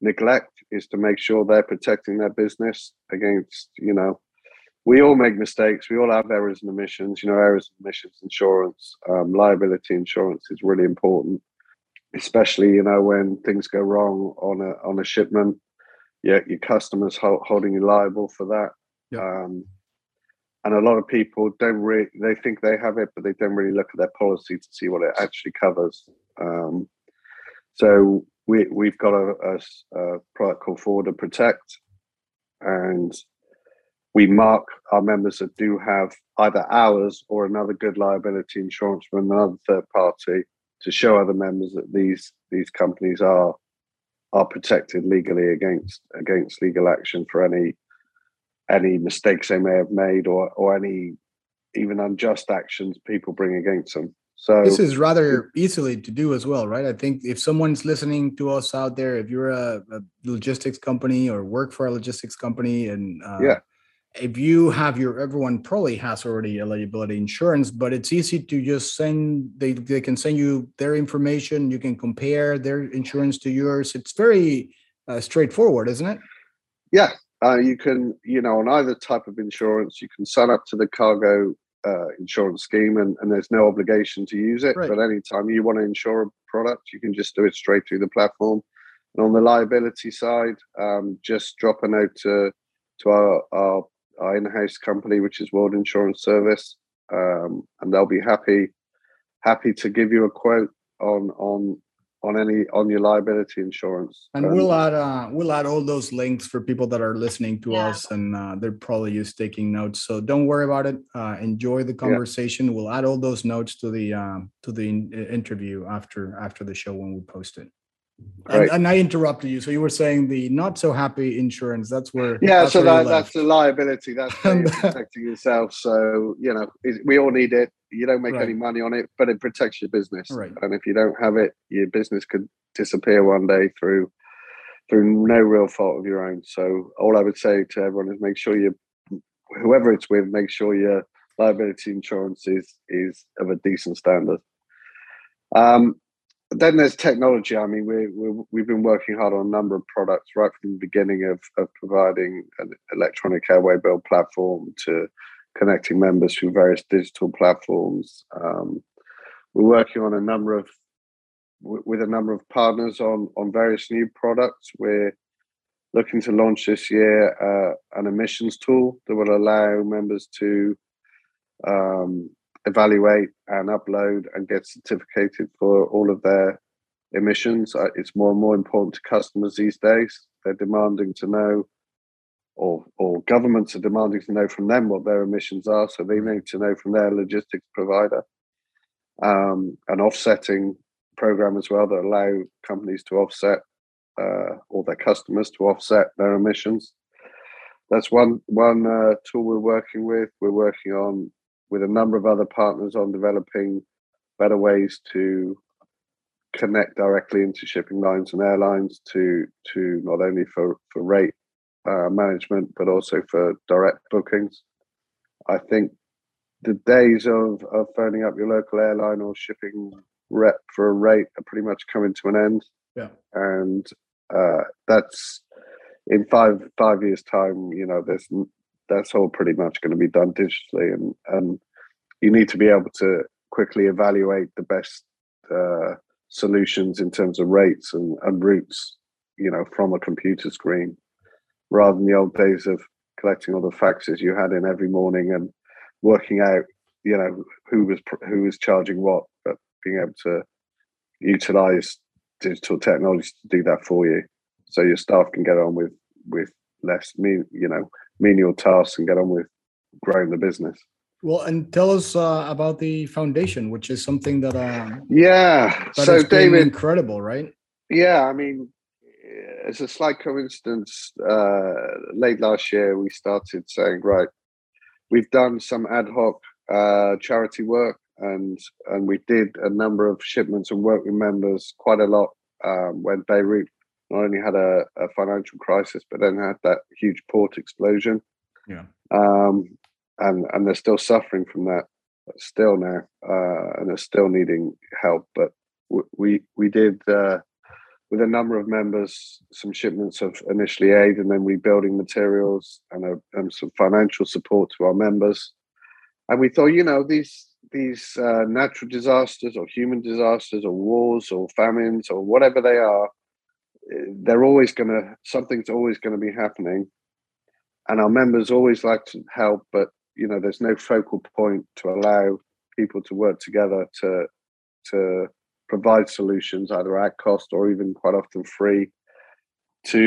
neglect is to make sure they're protecting their business against, you know, we all make mistakes. We all have errors and omissions. You know, errors and omissions insurance, um, liability insurance is really important, especially you know when things go wrong on a on a shipment. Yeah, your customers ho- holding you liable for that. Yeah. Um, and a lot of people don't really they think they have it but they don't really look at their policy to see what it actually covers um, so we, we've got a, a, a, product called forwarder protect and we mark our members that do have either ours or another good liability insurance from another third party to show other members that these these companies are are protected legally against against legal action for any any mistakes they may have made or or any even unjust actions people bring against them. So this is rather easily to do as well, right? I think if someone's listening to us out there, if you're a, a logistics company or work for a logistics company, and uh, yeah, if you have your everyone probably has already a liability insurance, but it's easy to just send they they can send you their information. You can compare their insurance to yours. It's very uh, straightforward, isn't it? Yeah, uh, you can, you know, on either type of insurance, you can sign up to the cargo uh, insurance scheme and, and there's no obligation to use it. Right. But anytime you want to insure a product, you can just do it straight through the platform. And on the liability side, um, just drop a note to, to our, our, our in-house company, which is World Insurance Service, um, and they'll be happy happy to give you a quote on on on any on your liability insurance. And um, we'll add uh, we'll add all those links for people that are listening to yeah. us, and uh, they're probably just taking notes. So don't worry about it. Uh, enjoy the conversation. Yeah. We'll add all those notes to the um, to the in- interview after after the show when we post it. And, and, I interrupted you. So you were saying the not so happy insurance. That's where. Yeah, that's so that, that's the liability. That's protecting yourself. So you know, we all need it. You don't make right. any money on it, but it protects your business. Right. And if you don't have it, your business could disappear one day through through no real fault of your own. So all I would say to everyone is make sure you, whoever it's with, make sure your liability insurance is is of a decent standard. Um, then there's technology. I mean, we, we we've been working hard on a number of products right from the beginning of, of providing an electronic airway bill platform to connecting members through various digital platforms. Um, we're working on a number of with a number of partners on on various new products. We're looking to launch this year uh, an emissions tool that will allow members to um, evaluate and upload and get certificated for all of their emissions. Uh, it's more and more important to customers these days. They're demanding to know, or or governments are demanding to know from them what their emissions are, so they need to know from their logistics provider. Um, an offsetting program as well that allow companies to offset uh, or their customers to offset their emissions. That's one one uh, tool we're working with. We're working on with a number of other partners on developing better ways to connect directly into shipping lines and airlines to to not only for for rate uh, management but also for direct bookings. I think the days of of phoning up your local airline or shipping rep for a rate are pretty much coming to an end. Yeah, and uh, that's in five five years time. You know, there's that's all pretty much going to be done digitally, and and you need to be able to quickly evaluate the best uh, solutions in terms of rates and, and routes. You know, from a computer screen, rather than the old days of collecting all the faxes you had in every morning and working out, you know, who was who was charging what, but being able to utilize digital technology to do that for you, so your staff can get on with with less mean, you know, menial tasks and get on with growing the business. Well, and tell us uh, about the foundation, which is something that uh, yeah, that so David, incredible, right? Yeah, I mean, it's a slight coincidence. Uh, late last year, we started saying, right, we've done some ad hoc uh, charity work, and and we did a number of shipments and work with members quite a lot um, when Beirut not only had a, a, financial crisis, but then had that huge port explosion. Yeah. Um, and and they're still suffering from that still now, uh, and they're still needing help. But we we did uh, with a number of members some shipments of initially aid, and then rebuilding materials and, a, and some financial support to our members. And we thought, you know, these these uh, natural disasters or human disasters or wars or famines or whatever they are, eh, they're always going to something's always going to be happening and our members always like to help but you know there's no focal point to allow people to work together to to provide solutions either at cost or even quite often free to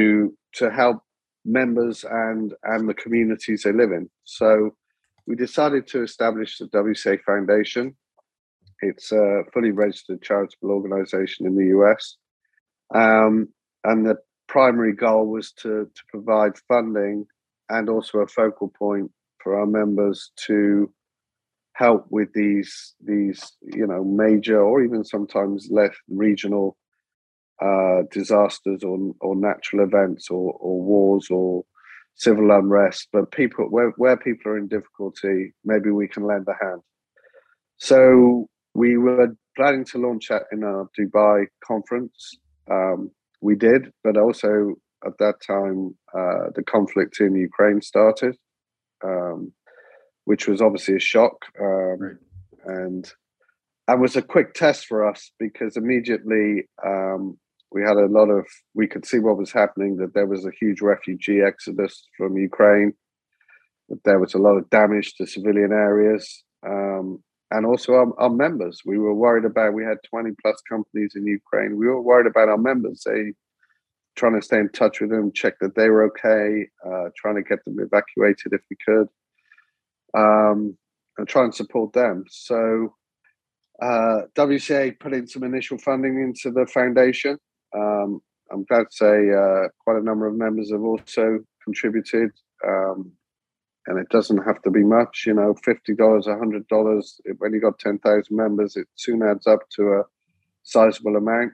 to help members and and the communities they live in so we decided to establish the WCA Foundation. It's a fully registered charitable organization in the US. Um, and the primary goal was to, to provide funding and also a focal point for our members to help with these these you know major or even sometimes less regional uh, disasters or or natural events or, or wars or civil unrest but people where, where people are in difficulty maybe we can lend a hand. So we were planning to launch that in our dubai conference. Um, we did but also at that time uh, the conflict in ukraine started. Um, which was obviously a shock um, right. and and was a quick test for us because immediately um, we had a lot of we could see what was happening that there was a huge refugee exodus from ukraine that there was a lot of damage to civilian areas um, and also our, our, members. We were worried about we had 20 plus companies in ukraine. We were worried about our members. They trying to stay in touch with them, check that they were okay, uh, trying to get them evacuated if we could, um, and try and support them. So uh, WCA put in some initial funding into the foundation. Um, I'm glad to say uh, quite a number of members have also contributed. Um, and it doesn't have to be much, you know, $50, $100. When you've got 10,000 members, it soon adds up to a sizable amount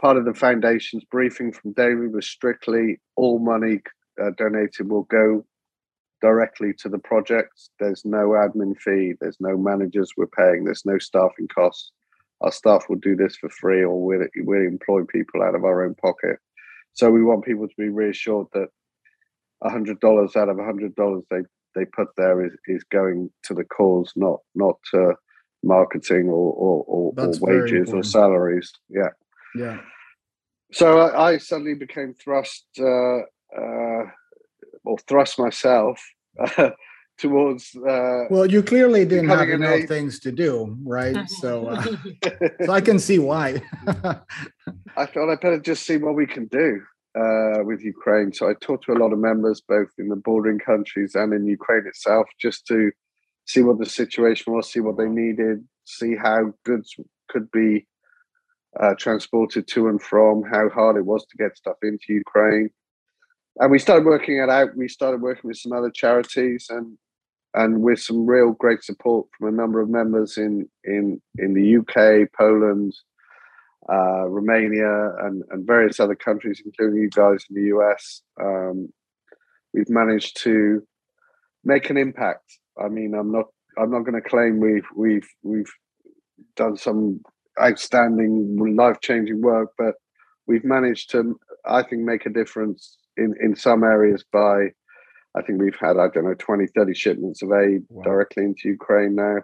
part of the foundation's briefing from David was strictly all money uh, donated will go directly to the projects. There's no admin fee, there's no managers we're paying, there's no staffing costs. Our staff will do this for free, or we'll, we'll employ people out of our own pocket. So we want people to be reassured that hundred dollars out of hundred dollars they they put there is, is going to the cause, not not to marketing or or, or, or wages or salaries. Yeah. Yeah. So I, I suddenly became thrust, uh, uh, or thrust myself uh, towards. Uh, well, you clearly didn't have enough a... things to do, right? So, uh, so I can see why. I thought I better just see what we can do uh, with Ukraine. So I talked to a lot of members, both in the bordering countries and in Ukraine itself, just to see what the situation was, see what they needed, see how goods could be uh, transported to and from, how hard it was to get stuff into Ukraine. And we started working it out. We started working with some other charities and and with some real great support from a number of members in in in the UK, Poland, uh, Romania, and and various other countries, including you guys in the US. Um, we've managed to make an impact. I mean, I'm not I'm not going to claim we've we've we've done some outstanding, life changing work, but we've managed to I think make a difference in in some areas by I think we've had I don't know 20 30 shipments of aid wow. directly into Ukraine now.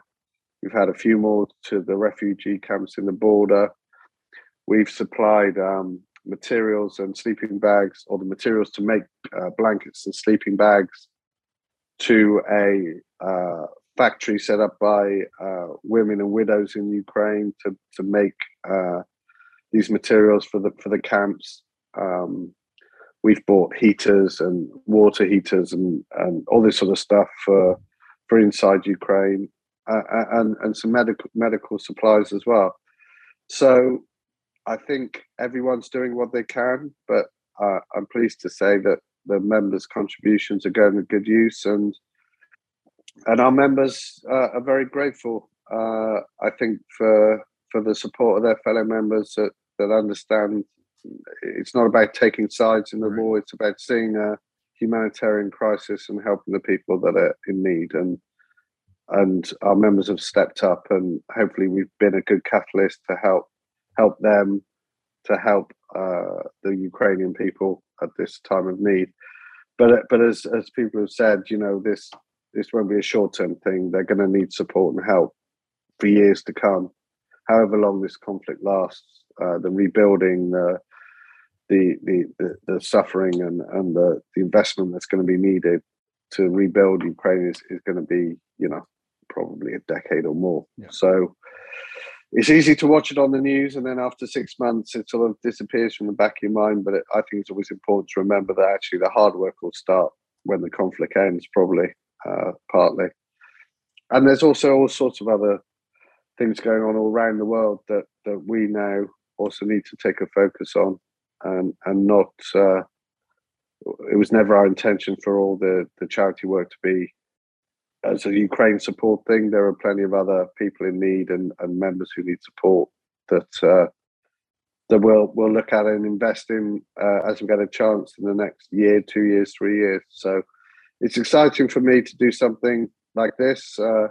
We've had a few more to the refugee camps in the border. We've supplied um, materials and sleeping bags, or the materials to make uh, blankets and sleeping bags, to a uh, factory set up by uh, women and widows in Ukraine to to make uh, these materials for the for the camps. Um, we've bought heaters and water heaters and and all this sort of stuff for for inside Ukraine uh, and and some medical medical supplies as well. So I think everyone's doing what they can, but uh, I'm pleased to say that the members' contributions are going to good use, and and our members uh, are very grateful. Uh, I think for for the support of their fellow members that that understand it's not about taking sides in the war; it's about seeing a humanitarian crisis and helping the people that are in need. And and our members have stepped up, and hopefully we've been a good catalyst to help help them, to help uh, the Ukrainian people at this time of need. But but as as people have said, you know this this won't be a short term thing. They're going to need support and help for years to come, however long this conflict lasts. Uh, the rebuilding, the, the the the, suffering, and and the, the investment that's going to be needed to rebuild Ukraine is, is going to be, you know, probably a decade or more. Yeah. So it's easy to watch it on the news, and then after six months, it sort of disappears from the back of your mind. But it, I think it's always important to remember that actually the hard work will start when the conflict ends, probably uh, partly. And there's also all sorts of other things going on all around the world that that we now also need to take a focus on, and and not. Uh, it was never our intention for all the the charity work to be as a Ukraine support thing, there are plenty of other people in need and, and members who need support that uh, that we'll we'll look at and invest in uh, as we get a chance in the next year, two years, three years. So it's exciting for me to do something like this. Uh,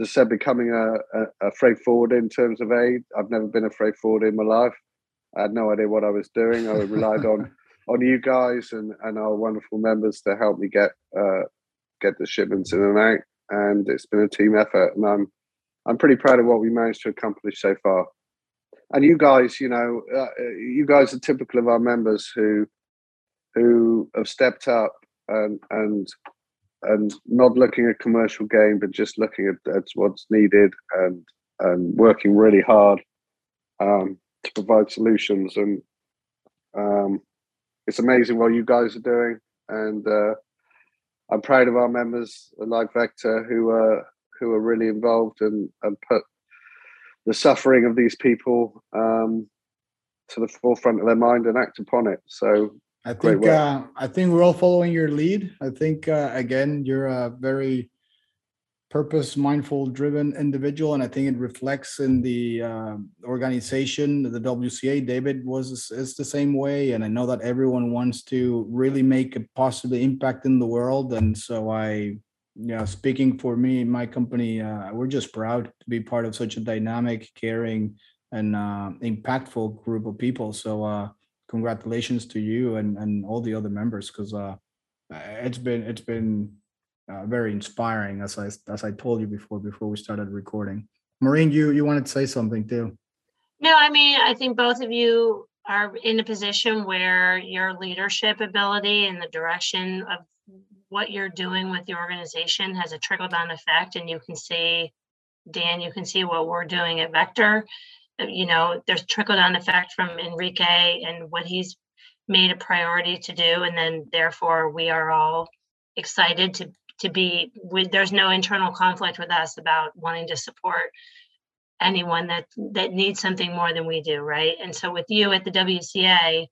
as I said, becoming a, a, a freight forwarder in terms of aid. I've never been a freight forwarder in my life. I had no idea what I was doing. I relied on on you guys and, and our wonderful members to help me get uh, get the shipments in and out and it's been a team effort. And I'm I'm pretty proud of what we managed to accomplish so far. And you guys, you know, uh, you guys are typical of our members who who have stepped up and and and not looking at commercial gain, but just looking at, at what's needed and and working really hard um, to provide solutions. And um, it's amazing what you guys are doing. And uh, I'm proud of our members like Vector who are who are really involved and, and put the suffering of these people um, to the forefront of their mind and act upon it. So I think uh, I think we're all following your lead. I think uh, again you're a very purpose mindful driven individual and i think it reflects in the uh, organization the wca david was is the same way and i know that everyone wants to really make a positive impact in the world and so i you know speaking for me my company uh, we're just proud to be part of such a dynamic caring and uh, impactful group of people. So uh, congratulations to you and and all the other members because uh, it's been it's been uh, very inspiring, as I as I told you before before we started recording. Maureen, you you wanted to say something too? No, I mean I think both of you are in a position where your leadership ability and the direction of what you're doing with the organization has a trickle down effect, and you can see, Dan, you can see what we're doing at Vector. Uh, you know, there's trickle down effect from Enrique and what he's made a priority to do, and then therefore we are all excited to to be there's no internal conflict with us about wanting to support anyone that that needs something more than we do right? And so with you at the wca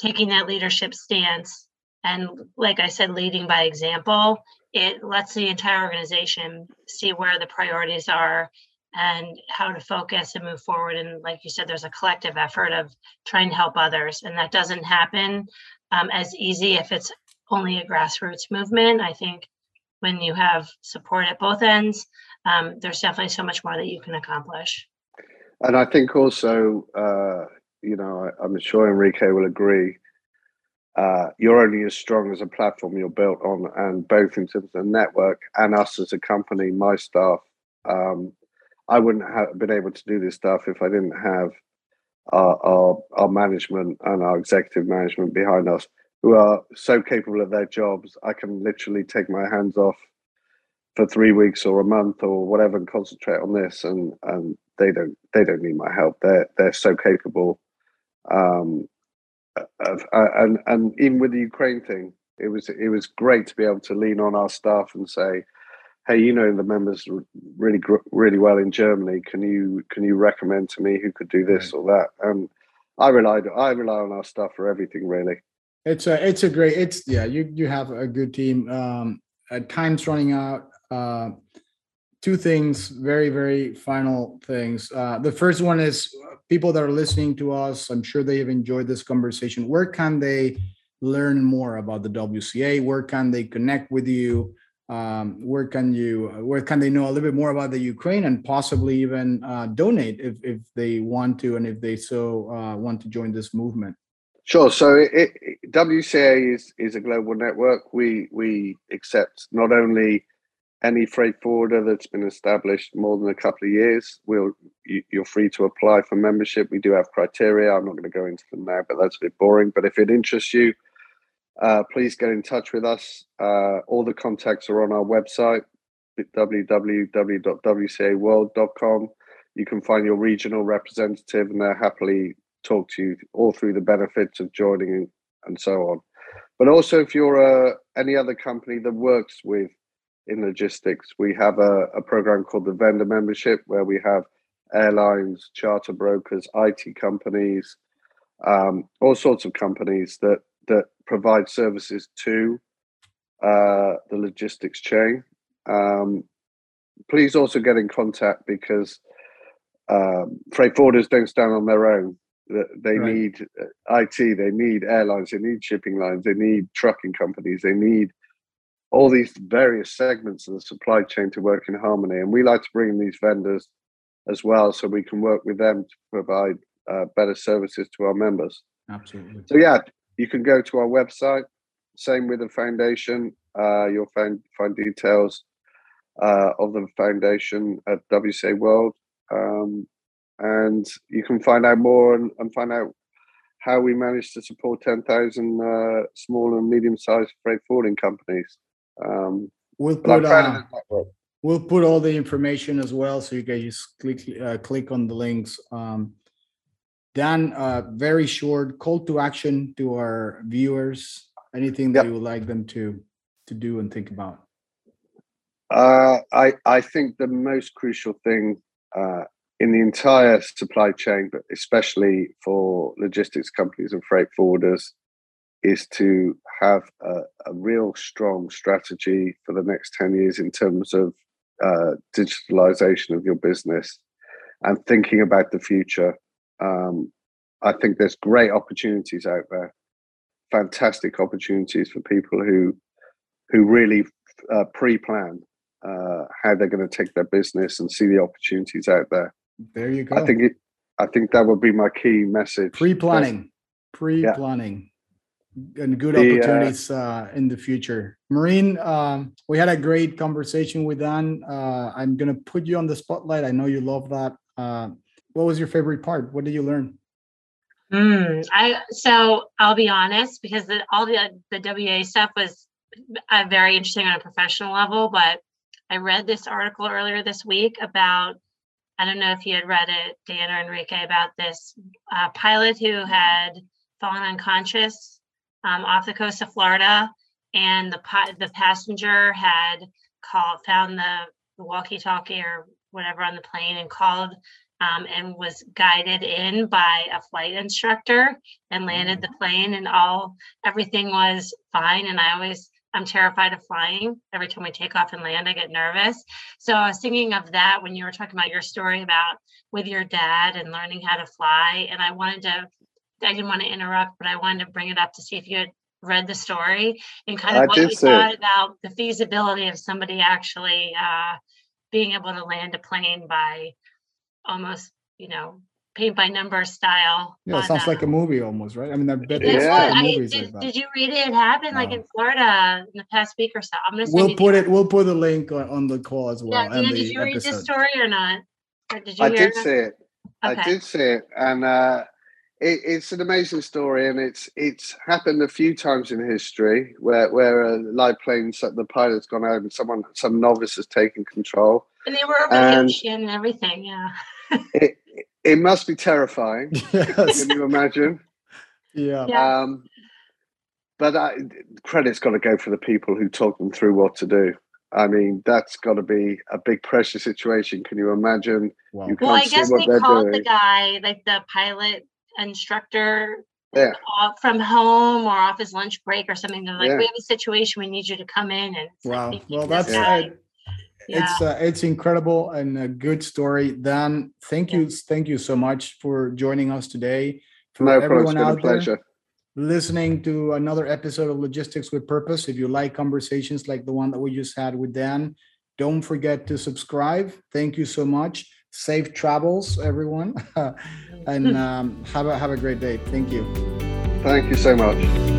taking that leadership stance and like i said leading by example it lets the entire organization see where the priorities are and how to focus and move forward. And like you said there's a collective effort of trying to help others and that doesn't happen um, as easy if it's only a grassroots movement. I think when you have support at both ends, um, there's definitely so much more that you can accomplish. And I think also, uh, you know, I, am sure Enrique will agree. uh, you're only as strong as a platform you're built on, and both in terms of network and us as a company, my staff. Um, I wouldn't have been able to do this stuff if I didn't have our, our, our management and our executive management behind us, who are so capable of their jobs. I can literally take my hands off for three weeks or a month or whatever and concentrate on this, and and they don't they don't need my help. They're they're so capable. Um, of, uh, and and even with the Ukraine thing, it was it was great to be able to lean on our staff and say, "Hey, you know the members really really well in Germany. Can you can you recommend to me who could do this right. or that?" And I relied I rely on our staff for everything really. It's a it's a great it's yeah you you have a good team. Um, at times running out. Uh, two things, very very final things. Uh, the first one is people that are listening to us, I'm sure they have enjoyed this conversation. Where can they learn more about the WCA? Where can they connect with you? Um, where can you where can they know a little bit more about the Ukraine and possibly even uh, donate if, if they want to and if they so uh, want to join this movement? Sure. So it, it, WCA is is a global network. We we accept not only any freight forwarder that's been established more than a couple of years, we'll you're free to apply for membership. We do have criteria. I'm not going to go into them now, but that's a bit boring. But if it interests you, uh, please get in touch with us. Uh, all the contacts are on our website, www.wcaworld.com. You can find your regional representative, and they'll happily talk to you all through the benefits of joining and so on. But also, if you're uh, any other company that works with in logistics. We have a, a program called the vendor membership where we have airlines, charter brokers, IT companies, um, all sorts of companies that that provide services to uh, the logistics chain. Um, please also get in contact because um, freight forwarders don't stand on their own. They right. need uh, IT, they need airlines, they need shipping lines, they need trucking companies, they need all these various segments of the supply chain to work in harmony. And we like to bring in these vendors as well so we can work with them to provide uh, better services to our members. Absolutely. So, yeah, you can go to our website. Same with the foundation. Uh, you'll find, find details uh, of the foundation at WCA World. Um, and you can find out more and, and, find out how we managed to support 10,000 uh, small and medium sized freight forwarding companies. Um, we'll put uh, we'll put all the information as well, so you guys click uh, click on the links. Um, Dan, uh, very short call to action to our viewers. Anything that yep. you would like them to to do and think about? Uh, I I think the most crucial thing uh, in the entire supply chain, but especially for logistics companies and freight forwarders, is to have a, a, real strong strategy for the next 10 years in terms of uh, digitalization of your business and thinking about the future. Um, I think there's great opportunities out there, fantastic opportunities for people who who really uh, pre-plan uh, how they're going to take their business and see the opportunities out there. There you go. I think it, I think that would be my key message. Pre-planning, pre-planning and good the, uh, opportunities uh, in the future. Maureen, um, we had a great conversation with Dan. Uh, I'm going to put you on the spotlight. I know you love that. Uh, what was your favorite part? What did you learn? Mm, I so I'll be honest because the, all the the WA stuff was uh, very interesting on a professional level, but I read this article earlier this week about I don't know if you had read it, Dan or Enrique, about this uh, pilot who had fallen unconscious um, off the coast of Florida, and the the passenger had called, found the, the walkie-talkie or whatever on the plane, and called um, and was guided in by a flight instructor and landed the plane, and all everything was fine. And I always I'm terrified of flying. Every time we take off and land, I get nervous. So I was thinking of that when you were talking about your story about with your dad and learning how to fly. And I wanted to I didn't want to interrupt, but I wanted to bring it up to see if you had read the story and kind of I what you thought about the feasibility of somebody actually uh, being able to land a plane by almost, you know, paint by number style. Yeah, it sounds like a movie almost, right? I mean, I bet That's there's Yeah. what I, movies did, like that. did you read it? It happened like in Florida in the past week or so. I'm gonna We'll put the- it. We'll put the link on, on the call as well. Yeah, and Dan, the did you read this episode. story or not? Or did you I hear did it? see it. I did see it, and uh, it, it's an amazing story, and it's it's happened a few times in history where where a live plane, the pilot's gone out, and someone some novice has taken control. And they were over the and- ocean and everything. Yeah. It it must be terrifying. yes. Can you imagine? Yeah. Yeah. Um, but I, credit's got to go for the people who talk them through what to do. I mean, that's got to be a big pressure situation. Can you imagine? Wow. You Well, I can't see guess what they they're called the guy, like the pilot instructor, Yeah. from home or off his lunch break or something. They're like, Yeah. we have a situation. We need you to come in. And it's like, Wow. Well, that's guy. Uh, it's uh, it's incredible and a good story. Dan, thank you, thank you so much for joining us today. For No problem. It's everyone been a out there pleasure. listening to another episode of Logistics with Purpose, if you like conversations like the one that we just had with Dan, don't forget to subscribe. Thank you so much. Safe travels, everyone, and um, have a have a great day. Thank you. Thank you so much.